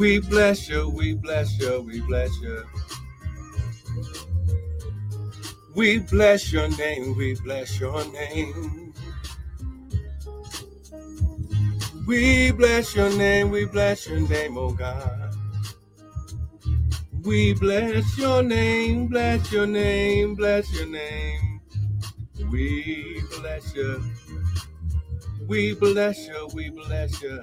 We bless you, we bless you, we bless you. We bless your name, we bless your name. We bless your name, we bless your name, oh God. We bless your name, bless your name, bless your name. We bless you. We bless you, we bless you.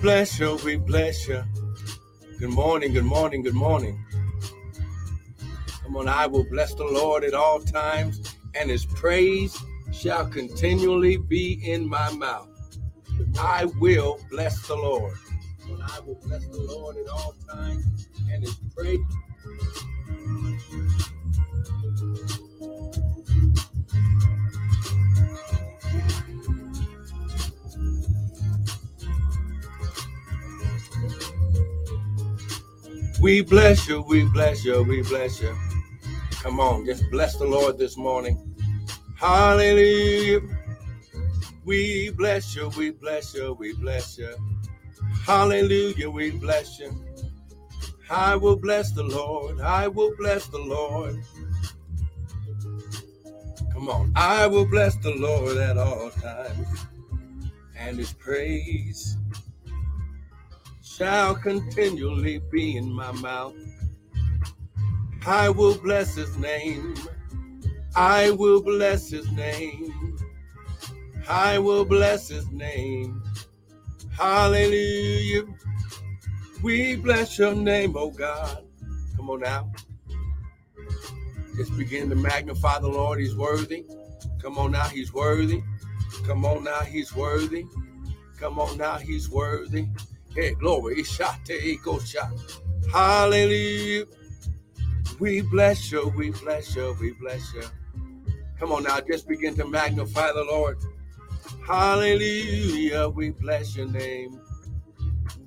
Bless you. We bless you. Good morning. Good morning. Good morning. Come on, I will bless the Lord at all times, and his praise shall continually be in my mouth. I will bless the Lord. I will bless the Lord at all times, and his praise. We bless you, we bless you, we bless you. Come on, just bless the Lord this morning. Hallelujah. We bless you, we bless you, we bless you. Hallelujah, we bless you. I will bless the Lord, I will bless the Lord. Come on, I will bless the Lord at all times, and his praise shall continually be in my mouth. I will bless his name. I will bless his name. I will bless his name. Hallelujah. We bless your name, oh God. Come on now. Just begin to magnify the Lord. He's worthy. Come on now. He's worthy. Come on now. He's worthy. Come on now. He's worthy. Hey, glory. Hallelujah. We bless you. We bless you. We bless you. Come on now. Just begin to magnify the Lord. Hallelujah. We bless your name.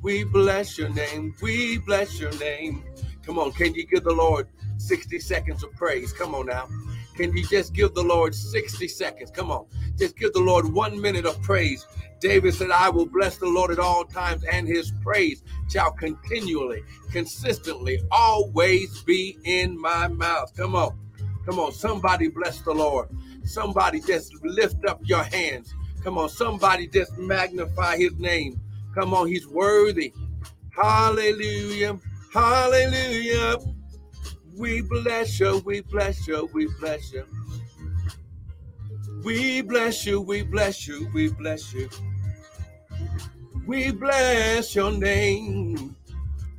We bless your name. We bless your name. Come on. Can you give the Lord 60 seconds of praise? Come on now. Can you just give the Lord 60 seconds? Come on. Just give the Lord one minute of praise. David said, I will bless the Lord at all times, and his praise shall continually, consistently, always be in my mouth. Come on. Come on. Somebody bless the Lord. Somebody just lift up your hands. Come on. Somebody just magnify his name. Come on. He's worthy. Hallelujah. Hallelujah. We bless you. We bless you. We bless you. We bless you, we bless you, we bless you. We bless your name.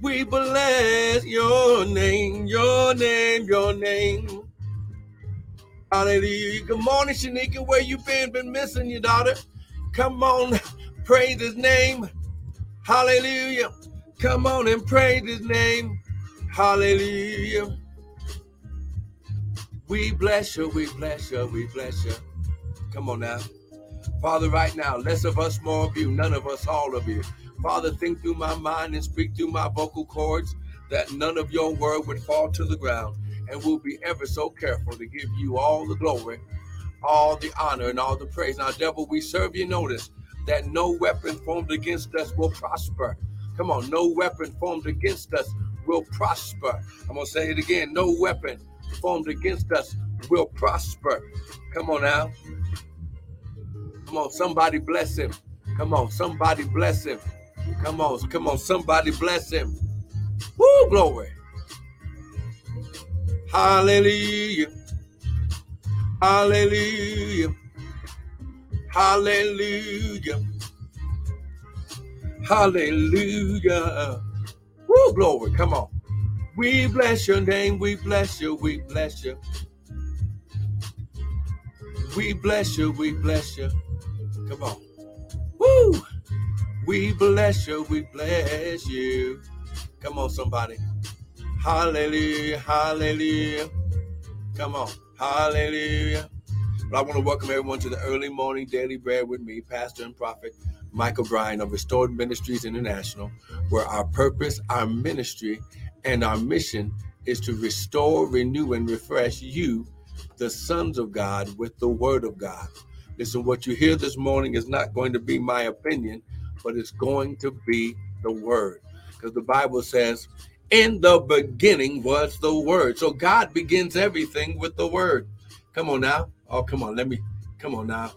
We bless your name, your name, your name. Hallelujah. Good morning, Shanika. Where you been? Been missing you, daughter. Come on, praise his name. Hallelujah. Come on and praise his name. Hallelujah. We bless you, we bless you, we bless you. Come on now. Father, right now, less of us, more of you, none of us, all of you. Father, think through my mind and speak through my vocal cords that none of your word would fall to the ground. And we'll be ever so careful to give you all the glory, all the honor, and all the praise. Now, devil, we serve you notice that no weapon formed against us will prosper. Come on, no weapon formed against us will prosper. I'm going to say it again no weapon formed against us will prosper. Come on now. Come on, somebody bless him. Come on, somebody bless him. Come on, come on, somebody bless him. Woo, glory. Hallelujah. Hallelujah. Hallelujah. Hallelujah. Woo, glory. Come on. We bless your name. We bless you. We bless you. We bless you, we bless you. Come on. Woo! We bless you, we bless you. Come on, somebody. Hallelujah, hallelujah. Come on, hallelujah. But I want to welcome everyone to the early morning daily bread with me, Pastor and Prophet Michael Bryan of Restored Ministries International, where our purpose, our ministry, and our mission is to restore, renew, and refresh you, the sons of God, with the word of God. Listen, what you hear this morning is not going to be my opinion, but it's going to be the word. Because the Bible says, in the beginning was the word. So God begins everything with the word. Come on now. Oh, come on. Let me, come on now.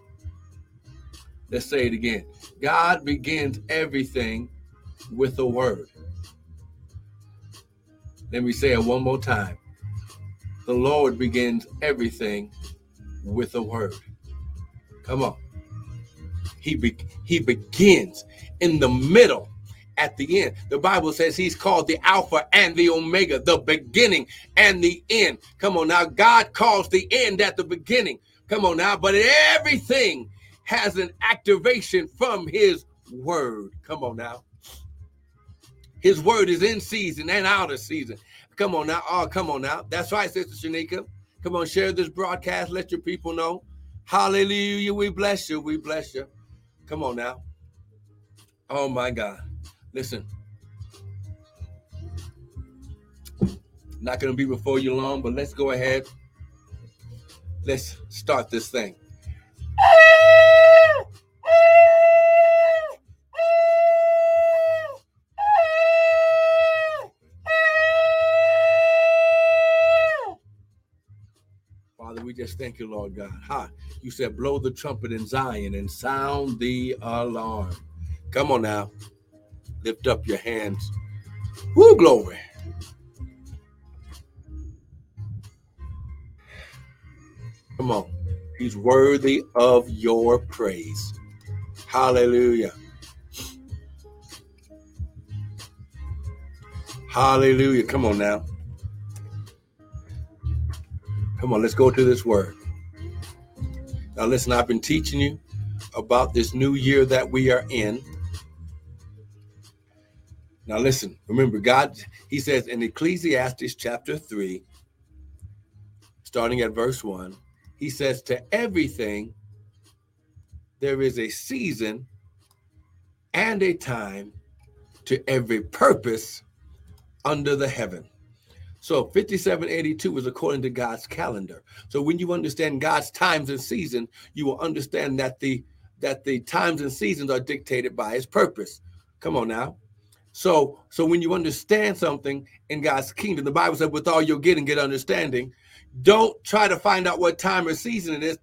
Let's say it again. God begins everything with the word. Let me say it one more time. The Lord begins everything with a word. Come on. He be, he begins in the middle at the end. The Bible says he's called the Alpha and the Omega, the beginning and the end. Come on now. God calls the end at the beginning. Come on now. But everything has an activation from his word. Come on now. His word is in season and out of season. Come on now. Oh, come on now. That's right, Sister Shanika. Come on, share this broadcast. Let your people know. Hallelujah. We bless you. We bless you. Come on now. Oh my God. Listen. Not going to be before you long, but let's go ahead. Let's start this thing. Just thank you, Lord God. Ha! You said, blow the trumpet in Zion and sound the alarm. Come on now. Lift up your hands. Woo, glory. Come on. He's worthy of your praise. Hallelujah. Hallelujah. Come on now. Come on, let's go to this word. Now, listen, I've been teaching you about this new year that we are in. Now, listen, remember, God, He says in Ecclesiastes chapter 3, starting at verse 1, He says, To everything there is a season and a time to every purpose under the heaven. So 5782 is according to God's calendar. So when you understand God's times and season, you will understand that the that the times and seasons are dictated by his purpose. Come on now. So so when you understand something in God's kingdom, the Bible said, with all you're getting, get understanding. Don't try to find out what time or season it is.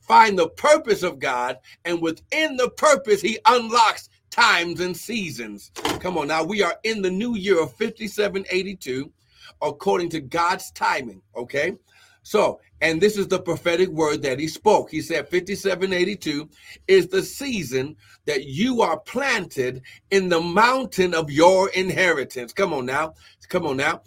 Find the purpose of God, and within the purpose, He unlocks times and seasons. Come on now, we are in the new year of 5782 according to God's timing. Okay. So, and this is the prophetic word that he spoke. He said 5782 is the season that you are planted in the mountain of your inheritance. Come on now. Come on now.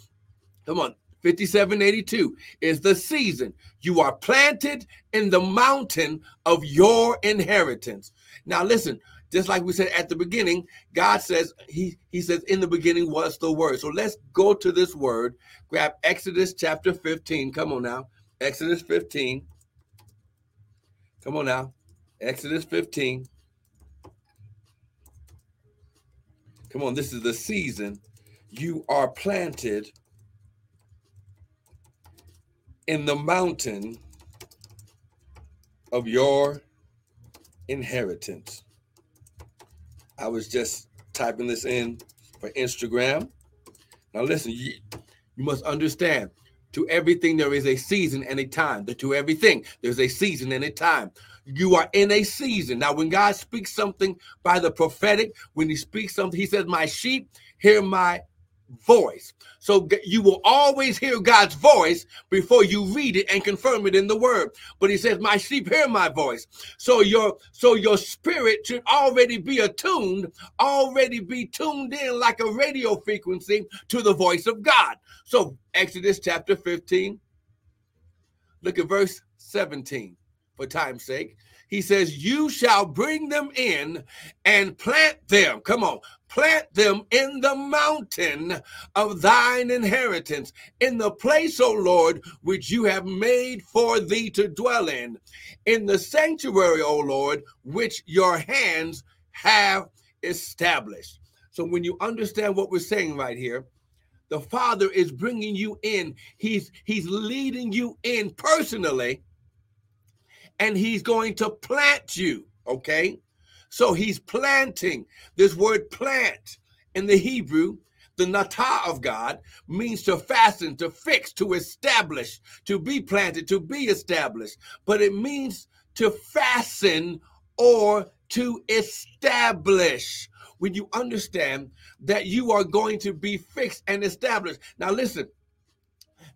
Come on. 5782 is the season you are planted in the mountain of your inheritance. Now, listen, just like we said at the beginning, God says, He He says, in the beginning was the word. So let's go to this word. Grab Exodus chapter 15. Come on now. Exodus 15. Come on now. Exodus 15. Come on, this is the season you are planted in the mountain of your inheritance. I was just typing this in for Instagram. Now, listen, you, you must understand to everything there is a season and a time. To everything there's a season and a time. You are in a season. Now, when God speaks something by the prophetic, when he speaks something, he says, My sheep hear my voice. So you will always hear God's voice before you read it and confirm it in the word. But he says, "My sheep hear my voice." So your so your spirit should already be attuned, already be tuned in like a radio frequency to the voice of God. So Exodus chapter 15 Look at verse 17. for time's sake. He says, You shall bring them in and plant them. Come on, plant them in the mountain of thine inheritance, in the place, O Lord, which you have made for thee to dwell in, in the sanctuary, O Lord, which your hands have established. So when you understand what we're saying right here, the Father is bringing you in. He's he's leading you in personally and he's going to plant you, okay? So he's planting. This word plant in the Hebrew, the nata of God, means to fasten, to fix, to establish, to be planted, to be established. But it means to fasten or to establish. When you understand that you are going to be fixed and established. Now, listen.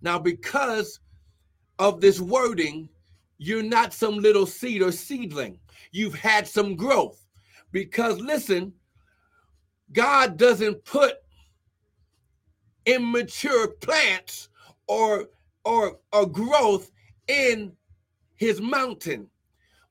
Now, because of this wording, you're not some little seed or seedling. You've had some growth. Because listen, God doesn't put immature plants or or or growth in his mountain.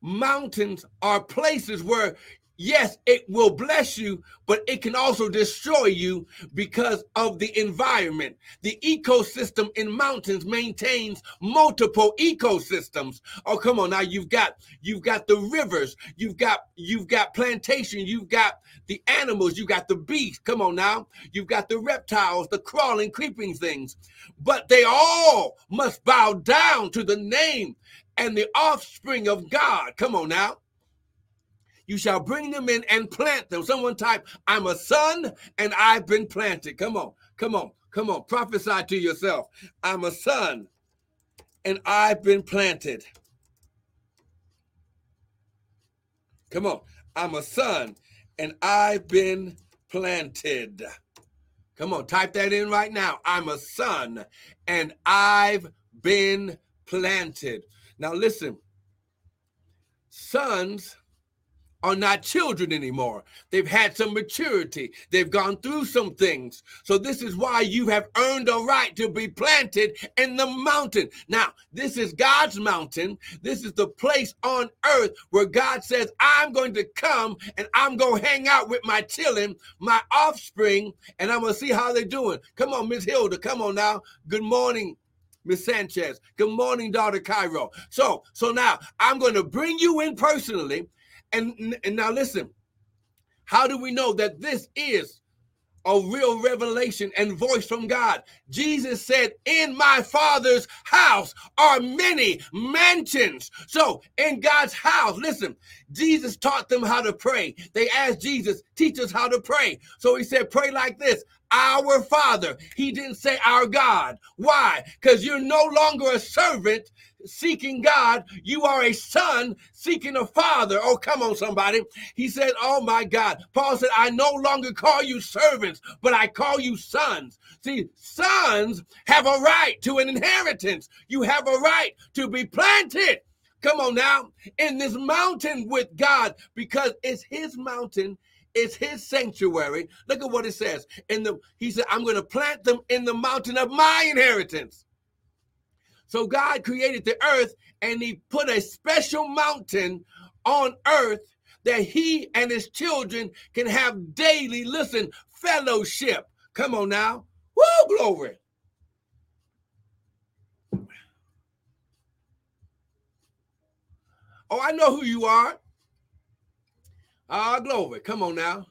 Mountains are places where yes, it will bless you, but it can also destroy you because of the environment. The ecosystem in mountains maintains multiple ecosystems. Oh, come on now, you've got you've got the rivers, you've got you've got plantation, you've got the animals, you've got the beasts. Come on now, you've got the reptiles, the crawling, creeping things, but they all must bow down to the name and the offspring of God. Come on now. You shall bring them in and plant them. Someone type, I'm a son and I've been planted. Come on, come on, come on. Prophesy to yourself. I'm a son and I've been planted. Come on. I'm a son and I've been planted. Come on, type that in right now. I'm a son and I've been planted. Now, listen, sons are not children anymore. They've had some maturity. They've gone through some things. So this is why you have earned a right to be planted in the mountain. Now, this is God's mountain. This is the place on earth where God says, I'm going to come and I'm going to hang out with my children, my offspring, and I'm going to see how they're doing. Come on, Miss Hilda. Come on now. Good morning. Miss Sanchez. Good morning, daughter Cairo. So, so now I'm going to bring you in personally and, and now listen, how do we know that this is a real revelation and voice from God. Jesus said, In my Father's house are many mansions. So, in God's house, listen, Jesus taught them how to pray. They asked Jesus, Teach us how to pray. So, he said, Pray like this Our Father. He didn't say our God. Why? Because you're no longer a servant seeking God. You are a son seeking a father. Oh, come on, somebody. He said, Oh my God. Paul said, I no longer call you servants, but I call you sons. See, sons have a right to an inheritance. You have a right to be planted. Come on now, in this mountain with God, because it's his mountain it's his sanctuary. Look at what it says. In the he said, I'm going to plant them in the mountain of my inheritance. So God created the earth and he put a special mountain on earth that he and his children can have daily, listen, fellowship. Come on now. Woo, glory. Oh, I know who you are. Ah, glory. Come on now.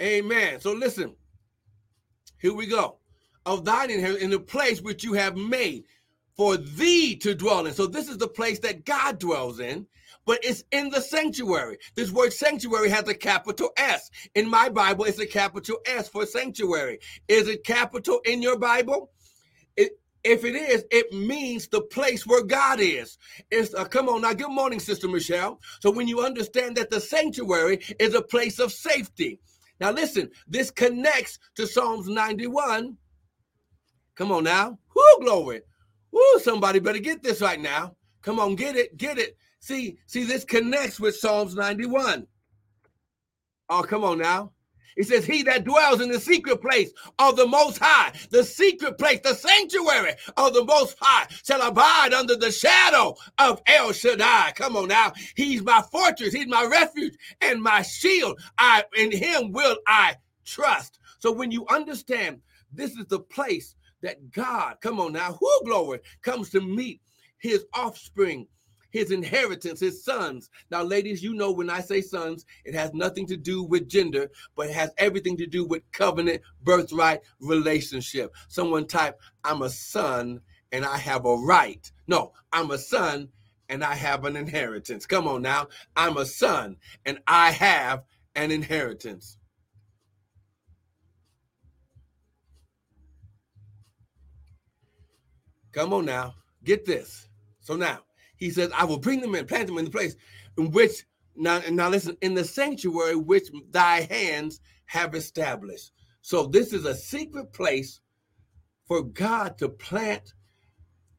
Amen. So listen, here we go of thine inheritance in the place which you have made for thee to dwell in. So this is the place that God dwells in, but it's in the sanctuary. This word sanctuary has a capital S. In my Bible, it's a capital S for sanctuary. Is it capital in your Bible? If it is, it means the place where God is. It's uh, come on now. Good morning, Sister Michelle. So when you understand that the sanctuary is a place of safety. Now listen, this connects to Psalms 91 Come on now. Whoo, glory. Whoo, somebody better get this right now. Come on, get it, get it. See, see, this connects with Psalms 91. Oh, come on now. It says, He that dwells in the secret place of the Most High, the secret place, the sanctuary of the Most High, shall abide under the shadow of El Shaddai. Come on now. He's my fortress, He's my refuge and my shield. I in Him will I trust. So when you understand this is the place that God, come on now, who glory, comes to meet His offspring his inheritance, his sons. Now, ladies, you know when I say sons, it has nothing to do with gender, but it has everything to do with covenant, birthright, relationship. Someone type, I'm a son and I have a right. No, I'm a son and I have an inheritance. Come on now. I'm a son and I have an inheritance. Come on now. Get this. So now, he says, I will bring them and plant them in the place in which, now, now listen, in the sanctuary which thy hands have established. So this is a secret place for God to plant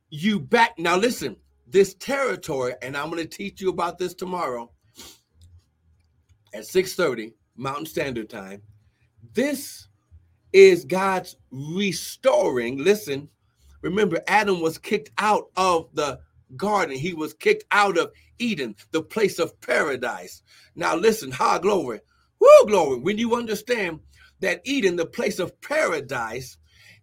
you back. Now listen, this territory, and I'm going to teach you about this tomorrow at 6:30 Mountain Standard Time. This is God's restoring. Listen, remember Adam was kicked out of the garden. He was kicked out of Eden, the place of paradise. Now, listen, high glory. Woo, glory. When you understand that Eden, the place of paradise,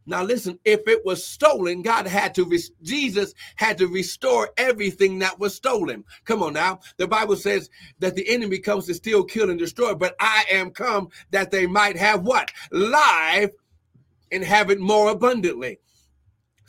now listen, if it was stolen, God had to, Jesus had to restore everything that was stolen. Come on now. The Bible says that the enemy comes to steal, kill, and destroy, but I am come that they might have what? Life and have it more abundantly.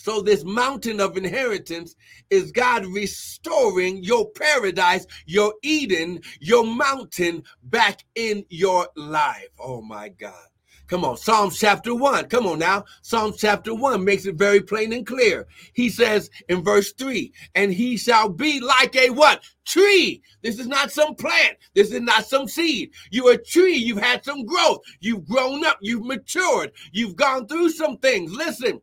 So, this mountain of inheritance is God restoring your paradise, your Eden, your mountain back in your life. Oh my God. Come on, Psalms chapter 1. Come on now. Psalms chapter 1 makes it very plain and clear. He says in verse 3, and he shall be like a what? Tree. This is not some plant. This is not some seed. You're a tree. You've had some growth. You've grown up. You've matured. You've gone through some things. Listen,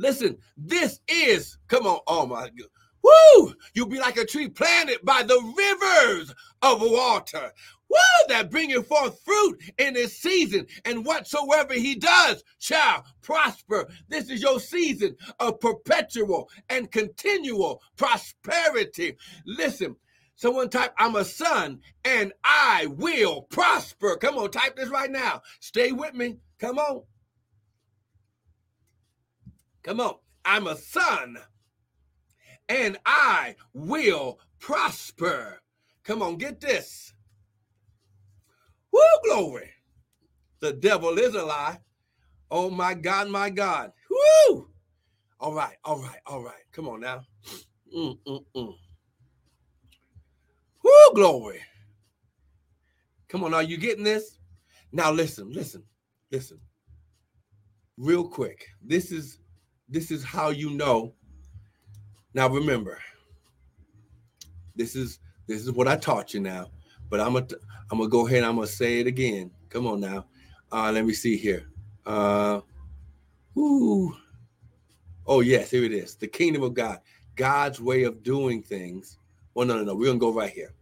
Listen, this is, come on, oh my God. Woo! You'll be like a tree planted by the rivers of water. Woo! That bringing forth fruit in its season, and whatsoever he does shall prosper. This is your season of perpetual and continual prosperity. Listen, someone type, I'm a son and I will prosper. Come on, type this right now. Stay with me. Come on. Come on. I'm a son and I will prosper. Come on, get this. Woo, glory. The devil is a lie. Oh my God, my God. Woo! All right, all right, all right. Come on now. Mm-mm-mm. Woo, glory. Come on, are you getting this? Now listen, listen, listen. Real quick. This is this is how you know. Now remember, this is this is what I taught you now, but I'm gonna I'm gonna go ahead. And I'm gonna say it again. Come on now. Uh, let me see here. Uh, ooh. Oh yes, here it is. The kingdom of God, God's way of doing things. Well, no, no, no. We're gonna go right here.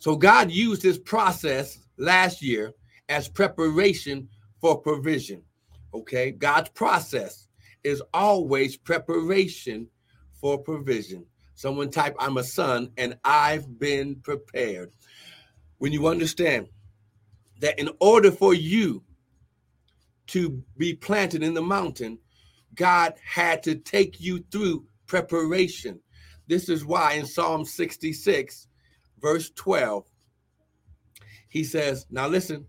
So God used this process last year as preparation for provision. Okay, God's process is always preparation for provision. Someone type, I'm a son and I've been prepared. When you understand that in order for you to be planted in the mountain, God had to take you through preparation. This is why in Psalm 66, verse 12, he says, Now listen,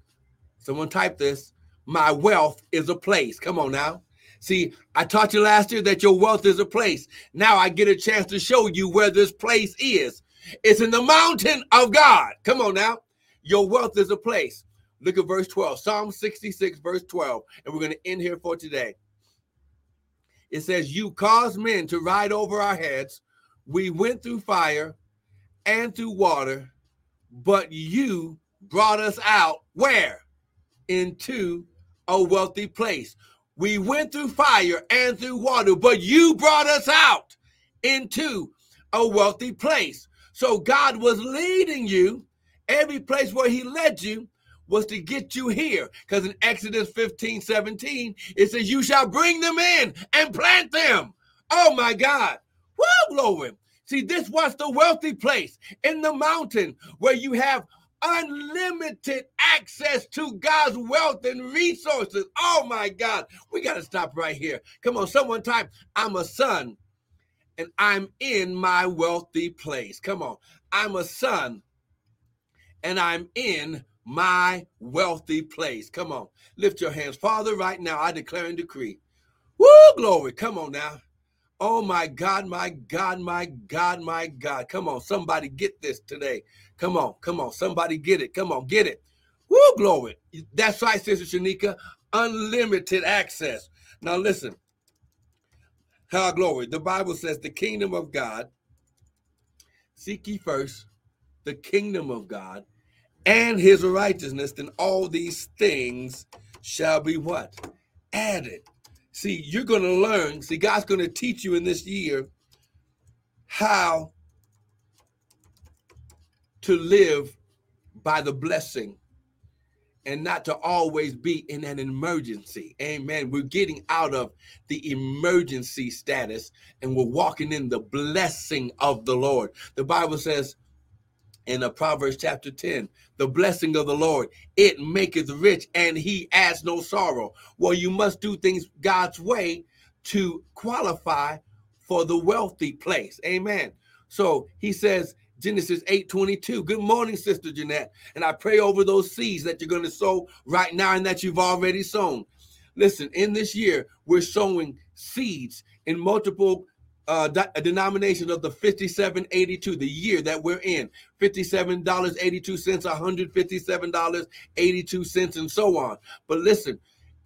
someone type this, my wealth is a place. Come on now. See, I taught you last year that your wealth is a place. Now I get a chance to show you where this place is. It's in the mountain of God. Come on now. Your wealth is a place. Look at verse 12, Psalm 66, verse 12. And we're going to end here for today. It says, You caused men to ride over our heads. We went through fire and through water, but you brought us out where? Into a wealthy place. We went through fire and through water, but you brought us out into a wealthy place. So God was leading you every place where He led you was to get you here. Because in Exodus 15 17, it says, You shall bring them in and plant them. Oh my God. Woo, glory. See, this was the wealthy place in the mountain where you have unlimited access to God's wealth and resources. Oh my God. We got to stop right here. Come on, someone type, I'm a son and I'm in my wealthy place. Come on. I'm a son and I'm in my wealthy place. Come on. Lift your hands. Father, right now, I declare and decree. Woo, glory. Come on now. Oh my God, my God, my God, my God. Come on, somebody get this today. Come on, come on, somebody get it. Come on, get it. Woo, glory. That's right, Sister Shanika. Unlimited access. Now listen. How glory. The Bible says the kingdom of God. Seek ye first the kingdom of God and his righteousness, then all these things shall be what? Added. See, you're going to learn. See, God's going to teach you in this year how to live by the blessing and not to always be in an emergency. Amen. We're getting out of the emergency status and we're walking in the blessing of the Lord. The Bible says, in the Proverbs chapter 10, the blessing of the Lord, it maketh rich and he adds no sorrow. Well, you must do things God's way to qualify for the wealthy place. Amen. So he says, Genesis 8 22. Good morning, Sister Jeanette. And I pray over those seeds that you're going to sow right now and that you've already sown. Listen, in this year, we're sowing seeds in multiple uh, a denomination of the 5782, the year that we're in. $57.82, $157.82, and so on. But listen,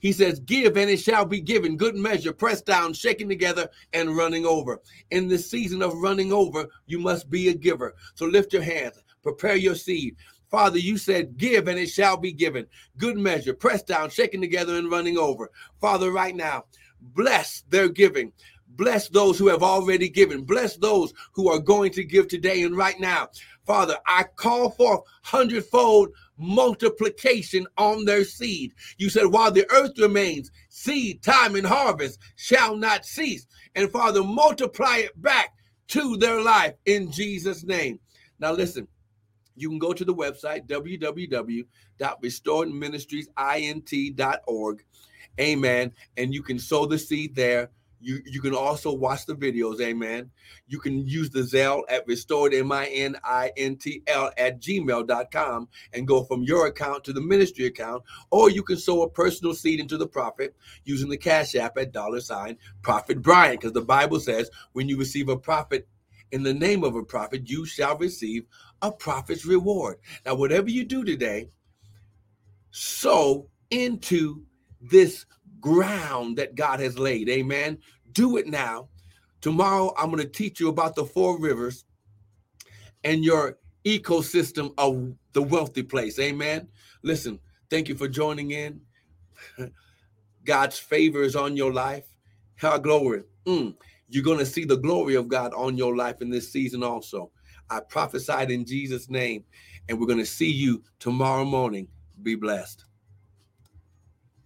he says, Give and it shall be given, good measure, pressed down, shaken together, and running over. In the season of running over, you must be a giver. So lift your hands, prepare your seed. Father, you said, Give and it shall be given. Good measure, pressed down, shaken together, and running over. Father, right now, bless their giving. Bless those who have already given. Bless those who are going to give today and right now. Father, I call for hundredfold multiplication on their seed. You said, while the earth remains, seed, time, and harvest shall not cease. And Father, multiply it back to their life in Jesus' name. Now, listen, you can go to the website www.restoredministriesint.org. Amen. And you can sow the seed there you you can also watch the videos, amen. You can use the Zelle at restored M-I-N-I-N-T-L at gmail.com and go from your account to the ministry account, or you can sow a personal seed into the prophet using the cash app at dollar sign prophet Brian, because the Bible says when you receive a prophet in the name of a prophet, you shall receive a prophet's reward. Now, whatever you do today, sow into this ground that God has laid. Amen. Do it now. Tomorrow, I'm going to teach you about the four rivers and your ecosystem of the wealthy place. Amen. Listen, thank you for joining in. God's favor is on your life. How glory. Mm, you're going to see the glory of God on your life in this season also. I prophesied in Jesus' name, and we're going to see you tomorrow morning. Be blessed.